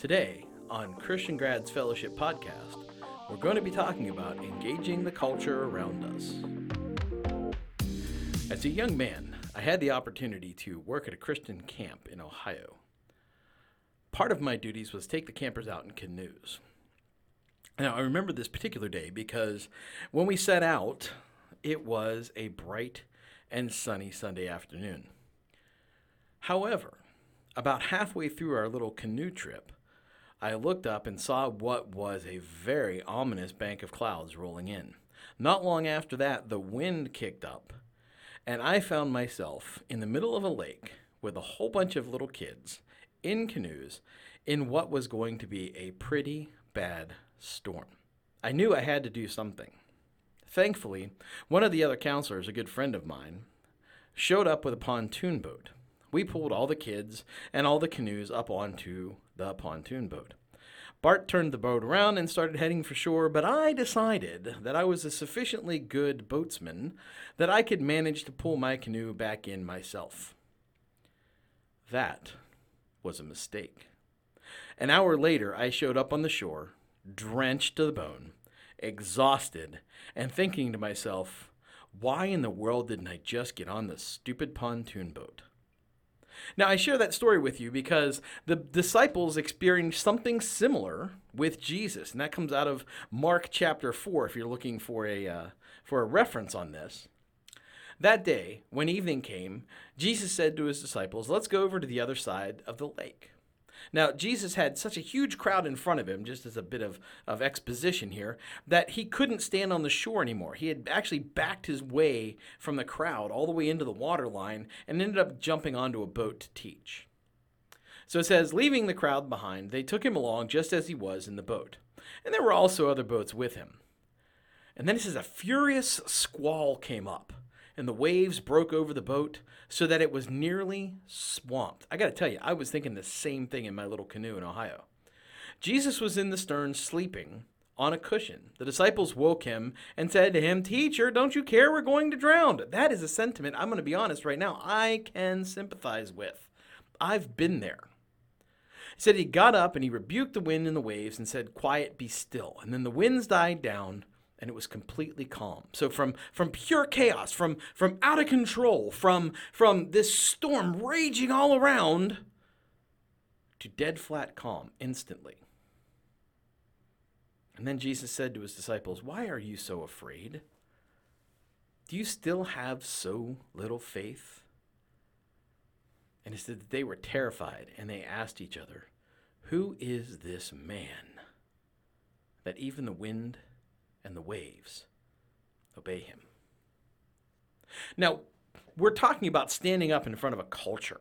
Today, on Christian Grads Fellowship Podcast, we're going to be talking about engaging the culture around us. As a young man, I had the opportunity to work at a Christian camp in Ohio. Part of my duties was take the campers out in canoes. Now, I remember this particular day because when we set out, it was a bright and sunny Sunday afternoon. However, about halfway through our little canoe trip, I looked up and saw what was a very ominous bank of clouds rolling in. Not long after that, the wind kicked up, and I found myself in the middle of a lake with a whole bunch of little kids in canoes in what was going to be a pretty bad storm. I knew I had to do something. Thankfully, one of the other counselors, a good friend of mine, showed up with a pontoon boat. We pulled all the kids and all the canoes up onto the pontoon boat. Bart turned the boat around and started heading for shore, but I decided that I was a sufficiently good boatsman that I could manage to pull my canoe back in myself. That was a mistake. An hour later, I showed up on the shore, drenched to the bone, exhausted, and thinking to myself, why in the world didn't I just get on the stupid pontoon boat? Now, I share that story with you because the disciples experienced something similar with Jesus, and that comes out of Mark chapter 4 if you're looking for a, uh, for a reference on this. That day, when evening came, Jesus said to his disciples, Let's go over to the other side of the lake. Now, Jesus had such a huge crowd in front of him, just as a bit of, of exposition here, that he couldn't stand on the shore anymore. He had actually backed his way from the crowd all the way into the water line and ended up jumping onto a boat to teach. So it says, leaving the crowd behind, they took him along just as he was in the boat. And there were also other boats with him. And then it says, a furious squall came up and the waves broke over the boat so that it was nearly swamped. I got to tell you, I was thinking the same thing in my little canoe in Ohio. Jesus was in the stern sleeping on a cushion. The disciples woke him and said to him, Teacher, don't you care we're going to drown? That is a sentiment, I'm going to be honest right now, I can sympathize with. I've been there. He said he got up and he rebuked the wind and the waves and said, Quiet, be still. And then the winds died down and it was completely calm. So from from pure chaos, from from out of control, from from this storm raging all around to dead flat calm instantly. And then Jesus said to his disciples, "Why are you so afraid? Do you still have so little faith?" And it said that they were terrified and they asked each other, "Who is this man that even the wind and the waves obey him. Now, we're talking about standing up in front of a culture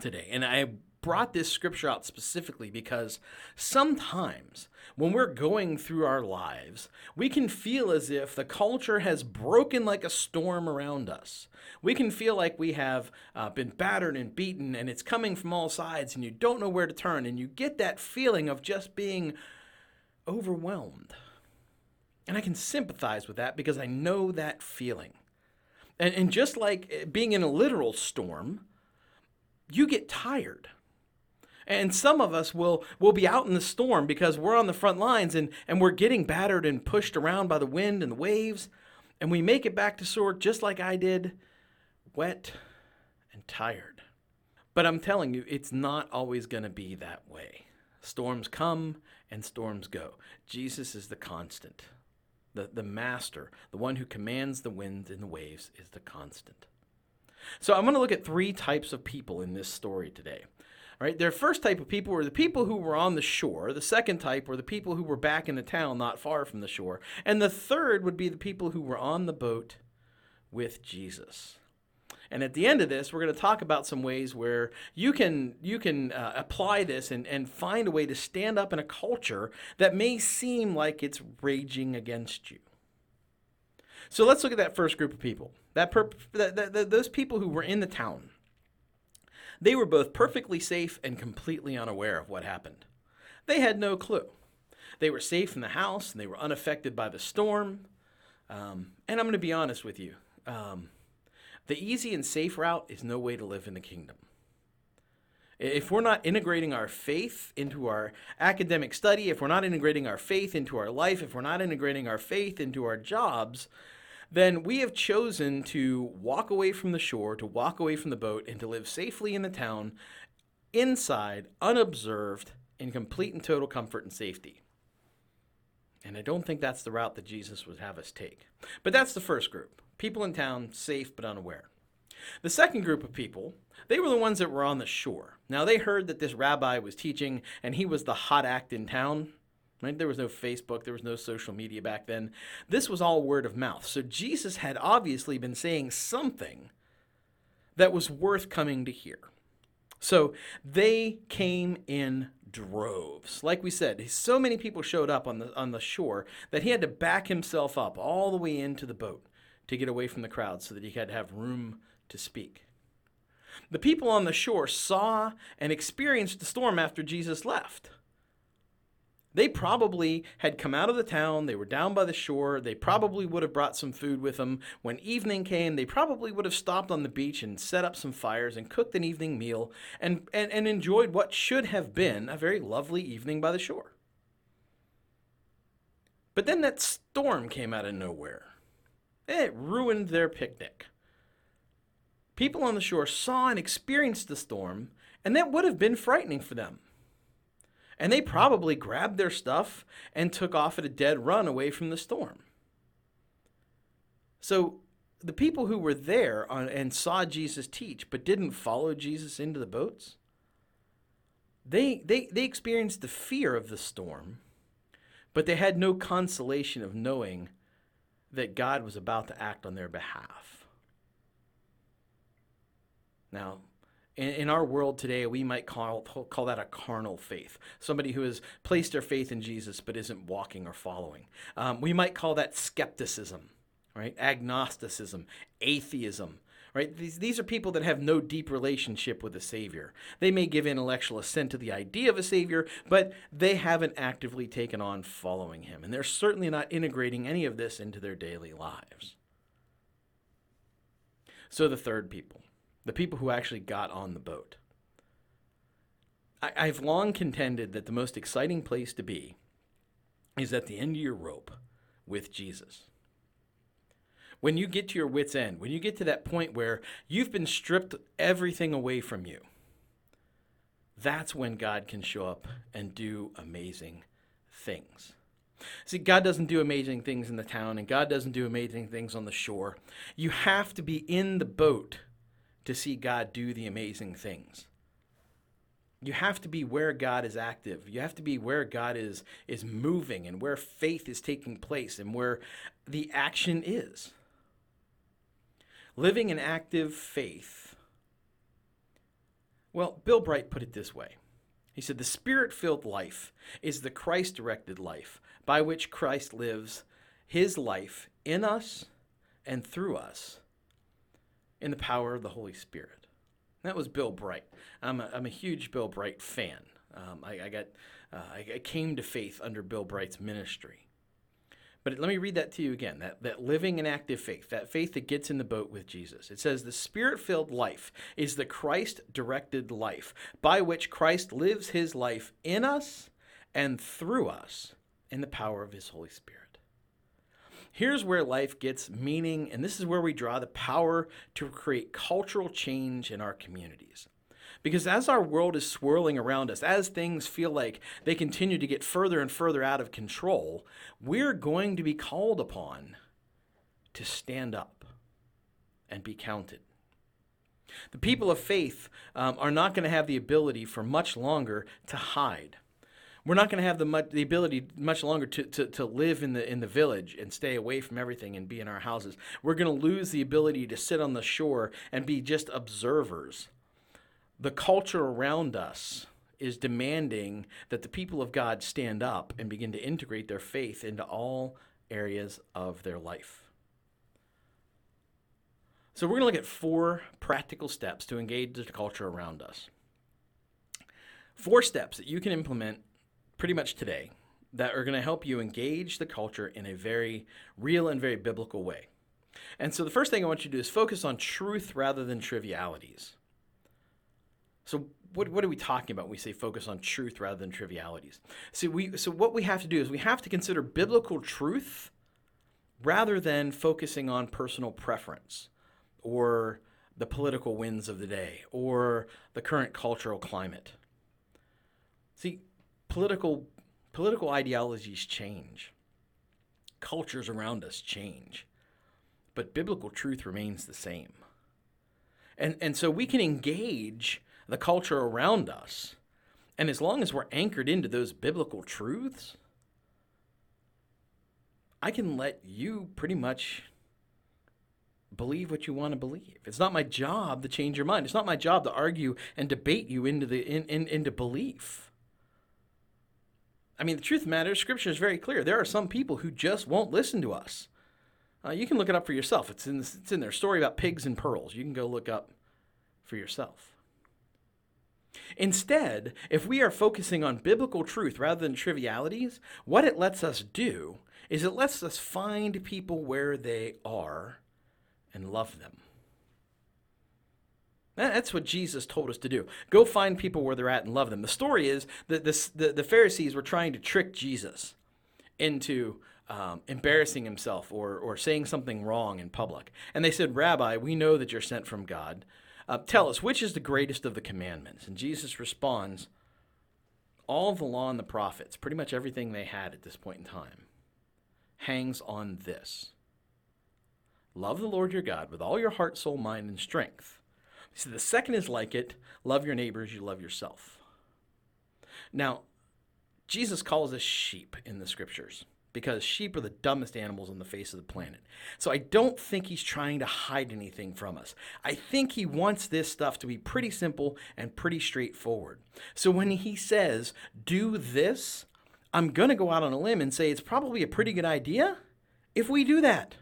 today. And I brought this scripture out specifically because sometimes when we're going through our lives, we can feel as if the culture has broken like a storm around us. We can feel like we have uh, been battered and beaten and it's coming from all sides and you don't know where to turn and you get that feeling of just being overwhelmed. And I can sympathize with that because I know that feeling. And, and just like eh, being in a literal storm, you get tired. And some of us will, will be out in the storm because we're on the front lines and, and we're getting battered and pushed around by the wind and the waves. And we make it back to shore just like I did, wet and tired. But I'm telling you, it's not always going to be that way. Storms come and storms go. Jesus is the constant. The, the master, the one who commands the winds and the waves, is the constant. So I'm going to look at three types of people in this story today. All right, their first type of people were the people who were on the shore. The second type were the people who were back in the town not far from the shore. And the third would be the people who were on the boat with Jesus. And at the end of this, we're going to talk about some ways where you can you can uh, apply this and, and find a way to stand up in a culture that may seem like it's raging against you. So let's look at that first group of people. That, per- that, that, that those people who were in the town. They were both perfectly safe and completely unaware of what happened. They had no clue. They were safe in the house and they were unaffected by the storm. Um, and I'm going to be honest with you. Um, the easy and safe route is no way to live in the kingdom. If we're not integrating our faith into our academic study, if we're not integrating our faith into our life, if we're not integrating our faith into our jobs, then we have chosen to walk away from the shore, to walk away from the boat, and to live safely in the town, inside, unobserved, in complete and total comfort and safety. And I don't think that's the route that Jesus would have us take. But that's the first group people in town, safe but unaware. The second group of people, they were the ones that were on the shore. Now, they heard that this rabbi was teaching and he was the hot act in town. Right? There was no Facebook, there was no social media back then. This was all word of mouth. So Jesus had obviously been saying something that was worth coming to hear. So they came in droves. Like we said, so many people showed up on the on the shore that he had to back himself up all the way into the boat to get away from the crowd so that he could have room to speak. The people on the shore saw and experienced the storm after Jesus left. They probably had come out of the town, they were down by the shore, they probably would have brought some food with them. When evening came, they probably would have stopped on the beach and set up some fires and cooked an evening meal and, and, and enjoyed what should have been a very lovely evening by the shore. But then that storm came out of nowhere. It ruined their picnic. People on the shore saw and experienced the storm, and that would have been frightening for them. And they probably grabbed their stuff and took off at a dead run away from the storm. So the people who were there on, and saw Jesus teach but didn't follow Jesus into the boats, they, they, they experienced the fear of the storm, but they had no consolation of knowing that God was about to act on their behalf. Now, in, our world today, we might call, call that a carnal faith. Somebody who has placed their faith in Jesus but isn't walking or following. Um, we might call that skepticism, right? Agnosticism, atheism. Right? These, these are people that have no deep relationship with the Savior. They may give intellectual assent to the idea of a Savior, but they haven't actively taken on following Him. And they're certainly not integrating any of this into their daily lives. So, the third people the people who actually got on the boat. I, I've long contended that the most exciting place to be is at the end of your rope with Jesus. When you get to your wits' end, when you get to that point where you've been stripped everything away from you, that's when God can show up and do amazing things. See, God doesn't do amazing things in the town, and God doesn't do amazing things on the shore. You have to be in the boat to see God do the amazing things. You have to be where God is active. You have to be where God is is moving and where faith is taking place and where the action is. Living an active faith. Well, Bill Bright put it this way. He said, The spirit filled life is the Christ directed life by which Christ lives his life in us and through us in the power of the Holy Spirit. That was Bill Bright. I'm a, I'm a huge Bill Bright fan. Um, I, I, got uh, I, I came to faith under Bill Bright's ministry. But let me read that to you again that, that living and active faith, that faith that gets in the boat with Jesus. It says, The spirit filled life is the Christ directed life by which Christ lives his life in us and through us in the power of his Holy Spirit. Here's where life gets meaning, and this is where we draw the power to create cultural change in our communities. Because as our world is swirling around us, as things feel like they continue to get further and further out of control, we're going to be called upon to stand up and be counted. The people of faith um, are not going to have the ability for much longer to hide. We're not going to have the, much, the ability much longer to, to, to live in the, in the village and stay away from everything and be in our houses. We're going to lose the ability to sit on the shore and be just observers. The culture around us is demanding that the people of God stand up and begin to integrate their faith into all areas of their life. So, we're going to look at four practical steps to engage the culture around us. Four steps that you can implement pretty much today that are going to help you engage the culture in a very real and very biblical way. And so the first thing I want you to do is focus on truth rather than trivialities. So what, what are we talking about when we say focus on truth rather than trivialities? So we so what we have to do is we have to consider biblical truth rather than focusing on personal preference or the political winds of the day or the current cultural climate. See, political political ideologies change. Cultures around us change. But biblical truth remains the same. And and so we can engage the culture around us. And as long as we're anchored into those biblical truths, I can let you pretty much believe what you want to believe. It's not my job to change your mind. It's not my job to argue and debate you into the in, in, into belief. I mean, the truth matters. Scripture is very clear. There are some people who just won't listen to us. Uh, you can look it up for yourself. It's in it's in their story about pigs and pearls. You can go look up for yourself. Instead, if we are focusing on biblical truth rather than trivialities, what it lets us do is it lets us find people where they are and love them. That's what Jesus told us to do. Go find people where they're at and love them. The story is that the, the Pharisees were trying to trick Jesus into um, embarrassing himself or, or saying something wrong in public. And they said, Rabbi, we know that you're sent from God. Uh, tell us, which is the greatest of the commandments? And Jesus responds, All the law and the prophets, pretty much everything they had at this point in time, hangs on this Love the Lord your God with all your heart, soul, mind, and strength. See, the second is like it love your neighbors, you love yourself. Now, Jesus calls us sheep in the scriptures because sheep are the dumbest animals on the face of the planet. So I don't think he's trying to hide anything from us. I think he wants this stuff to be pretty simple and pretty straightforward. So when he says, do this, I'm going to go out on a limb and say it's probably a pretty good idea if we do that.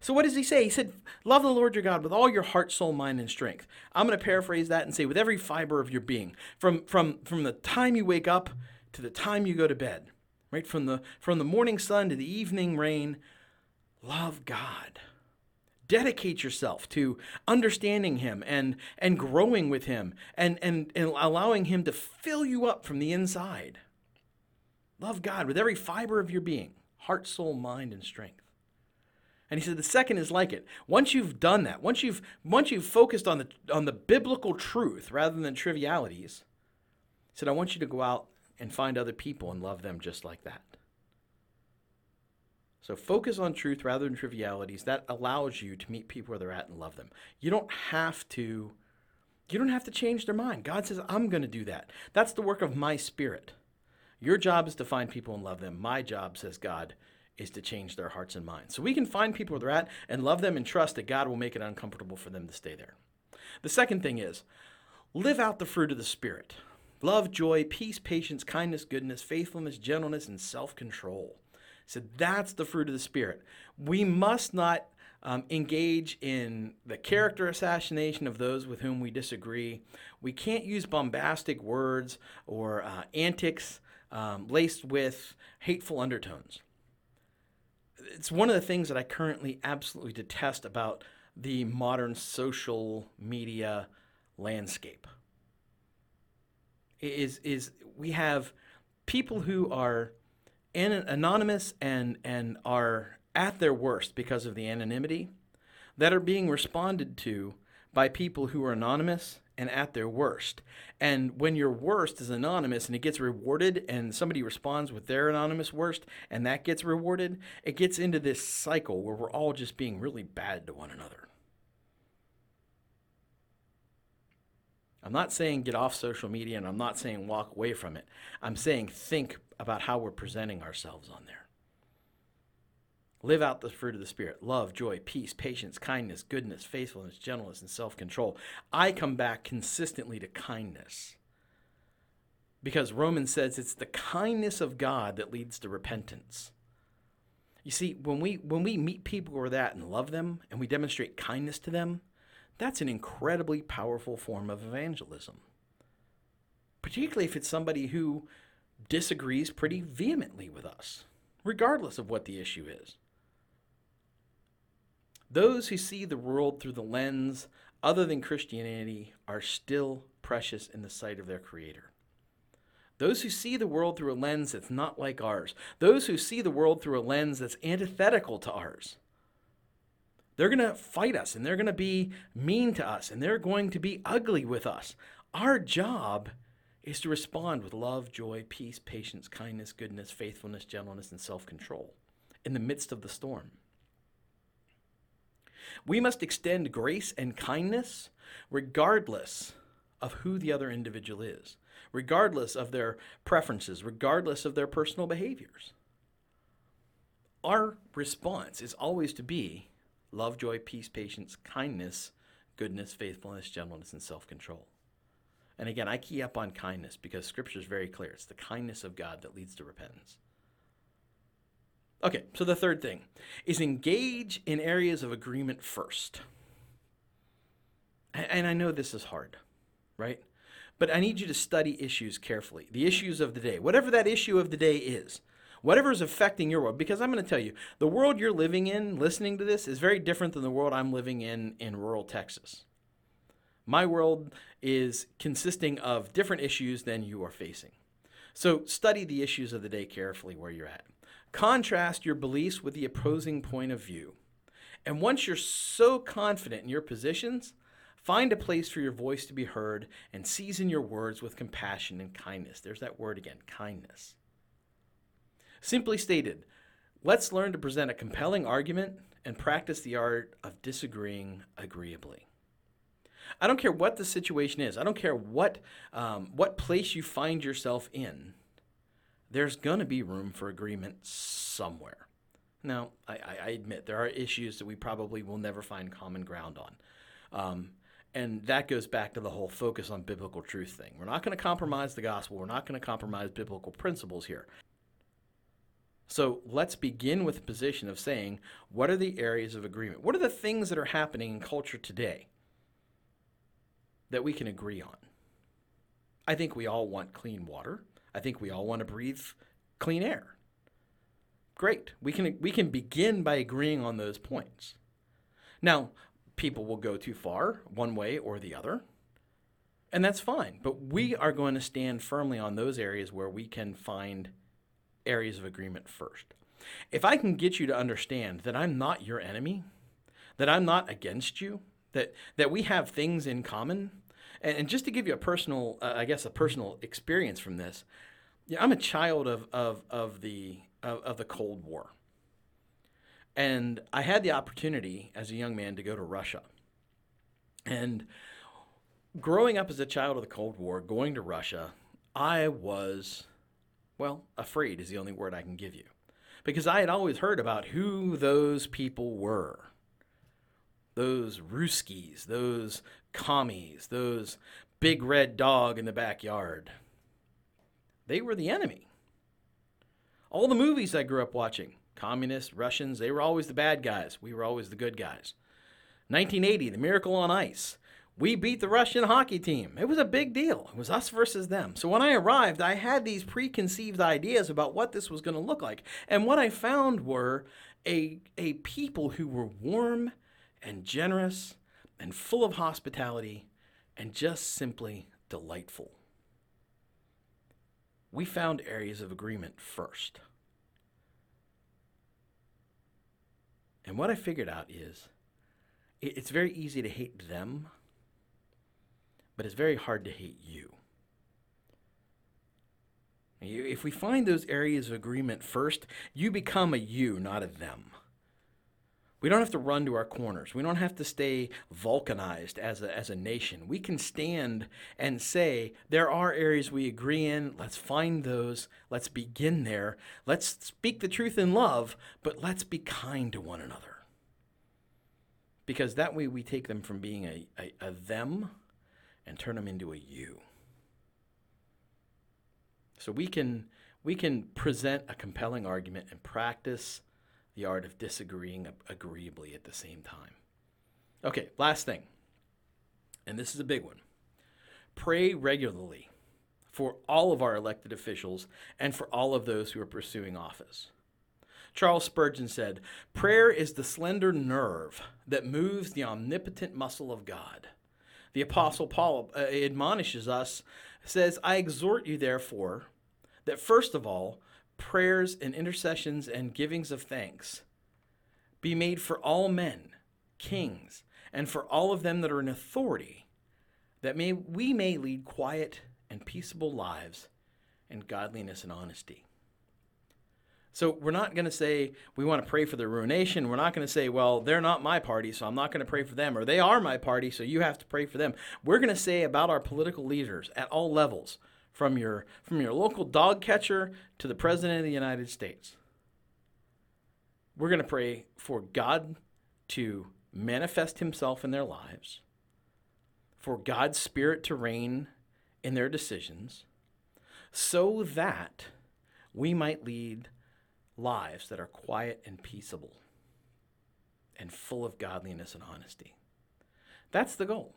So what does he say? He said, Love the Lord your God with all your heart, soul, mind, and strength. I'm going to paraphrase that and say, with every fiber of your being, from, from, from the time you wake up to the time you go to bed right? From the, from the morning sun to the evening rain, love God. Dedicate yourself to understanding Him and, and growing with Him and, and, and allowing Him to fill you up from the inside. Love God with every fiber of your being heart, soul, mind, and strength. And he said the second is like it. Once you've done that, once you've once you've focused on the on the biblical truth rather than trivialities, he said, I want you to go out and find other people and love them just like that. So focus on truth rather than trivialities. That allows you to meet people where they're at and love them. You don't have to you don't have to change their mind. God says, "I'm going to do that." That's the work of my spirit. Your job is to find people and love them. My job, says God, is to change their hearts and minds. So we can find people where they're at and love them and trust that God will make it uncomfortable for them to stay there. The second thing is live out the fruit of the Spirit love, joy, peace, patience, kindness, goodness, faithfulness, gentleness, and self control. So that's the fruit of the Spirit. We must not um, engage in the character assassination of those with whom we disagree. We can't use bombastic words or uh, antics um, laced with hateful undertones. It's one of the things that I currently absolutely detest about the modern social media landscape is is we have people who are an- anonymous and and are at their worst because of the anonymity that are being responded to by people who are anonymous and at their worst. And when your worst is anonymous and it gets rewarded and somebody responds with their anonymous worst and that gets rewarded, it gets into this cycle where we're all just being really bad to one another. I'm not saying get off social media and I'm not saying walk away from it. I'm saying think about how we're presenting ourselves on there. Live out the fruit of the Spirit love, joy, peace, patience, kindness, goodness, faithfulness, gentleness, and self control. I come back consistently to kindness because Romans says it's the kindness of God that leads to repentance. You see, when we, when we meet people who are that and love them and we demonstrate kindness to them, that's an incredibly powerful form of evangelism. Particularly if it's somebody who disagrees pretty vehemently with us, regardless of what the issue is. Those who see the world through the lens other than Christianity are still precious in the sight of their Creator. Those who see the world through a lens that's not like ours, those who see the world through a lens that's antithetical to ours, they're going to fight us and they're going to be mean to us and they're going to be ugly with us. Our job is to respond with love, joy, peace, patience, kindness, goodness, faithfulness, gentleness, and self control in the midst of the storm. We must extend grace and kindness regardless of who the other individual is, regardless of their preferences, regardless of their personal behaviors. Our response is always to be love, joy, peace, patience, kindness, goodness, faithfulness, gentleness, and self control. And again, I key up on kindness because scripture is very clear. It's the kindness of God that leads to repentance. Okay, so the third thing is engage in areas of agreement first. And I know this is hard, right? But I need you to study issues carefully, the issues of the day, whatever that issue of the day is, whatever is affecting your world. Because I'm going to tell you, the world you're living in, listening to this, is very different than the world I'm living in in rural Texas. My world is consisting of different issues than you are facing. So study the issues of the day carefully where you're at. Contrast your beliefs with the opposing point of view. And once you're so confident in your positions, find a place for your voice to be heard and season your words with compassion and kindness. There's that word again kindness. Simply stated, let's learn to present a compelling argument and practice the art of disagreeing agreeably. I don't care what the situation is. I don't care what um, what place you find yourself in there's to be room for agreement somewhere. Now, I, I, admit there are issues that we probably will never find common ground on. Um, and that goes back to the whole focus on biblical truth thing. We're not going to compromise the gospel, we're not going to compromise biblical principles here. So let's begin with the position of saying, what are the areas of agreement? What are the things that are happening in culture today that we can agree on? I think we all want clean water. I think we all want to breathe clean air. Great. We can we can begin by agreeing on those points. Now, people will go too far one way or the other. And that's fine, but we are going to stand firmly on those areas where we can find areas of agreement first. If I can get you to understand that I'm not your enemy, that I'm not against you, that that we have things in common, and, and just to give you a personal, uh, I guess, a personal experience from this, I'm a child of of of the of, of the Cold War, and I had the opportunity as a young man to go to Russia, and growing up as a child of the Cold War, going to Russia, I was, well, afraid is the only word I can give you. Because I had always heard about who those people were those Ruskies, those commies, those big red dog in the backyard. They were the enemy. All the movies I grew up watching, communists, Russians, they were always the bad guys. We were always the good guys. 1980, The Miracle on Ice. We beat the Russian hockey team. It was a big deal. It was us versus them. So when I arrived, I had these preconceived ideas about what this was going to look like. And what I found were a, a people who were warm and generous and full of hospitality and just simply delightful. We found areas of agreement first. And what I figured out is it's very easy to hate them, but it's very hard to hate you. If we find those areas of agreement first, you become a you, not a them. We don't have to run to our corners. We don't have to stay vulcanized as a, as a nation. We can stand and say, there are areas we agree in. Let's find those. Let's begin there. Let's speak the truth in love, but let's be kind to one another. Because that way we take them from being a, a, a them and turn them into a you. So we can, we can present a compelling argument and practice the art of disagreeing agreeably at the same time. Okay, last thing, and this is a big one pray regularly for all of our elected officials and for all of those who are pursuing office. Charles Spurgeon said, Prayer is the slender nerve that moves the omnipotent muscle of God. The Apostle Paul uh, admonishes us, says, I exhort you, therefore, that first of all, prayers and intercessions and givings of thanks be made for all men, kings, and for all of them that are in authority, that may, we may lead quiet and peaceable lives in godliness and honesty. So we're not going to say we want to pray for their ruination. We're not going to say, well, they're not my party, so I'm not going to pray for them, or they are my party, so you have to pray for them. We're going to say about our political leaders at all levels, from your from your local dog catcher to the president of the United States. We're going to pray for God to manifest himself in their lives, for God's spirit to reign in their decisions, so that we might lead lives that are quiet and peaceable and full of godliness and honesty. That's the goal.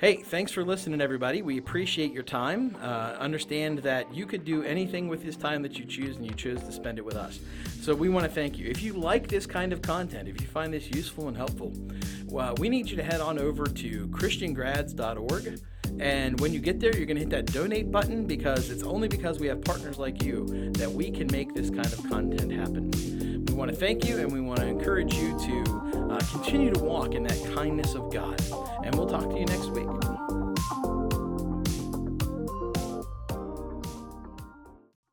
Hey, thanks for listening, everybody. We appreciate your time. Uh, understand that you could do anything with this time that you choose, and you chose to spend it with us. So we want to thank you. If you like this kind of content, if you find this useful and helpful, well, we need you to head on over to christiangrads.org. And when you get there, you're going to hit that donate button because it's only because we have partners like you that we can make this kind of content happen. We want to thank you and we want to encourage you to uh, continue to walk in that kindness of God. And we'll talk to you next week.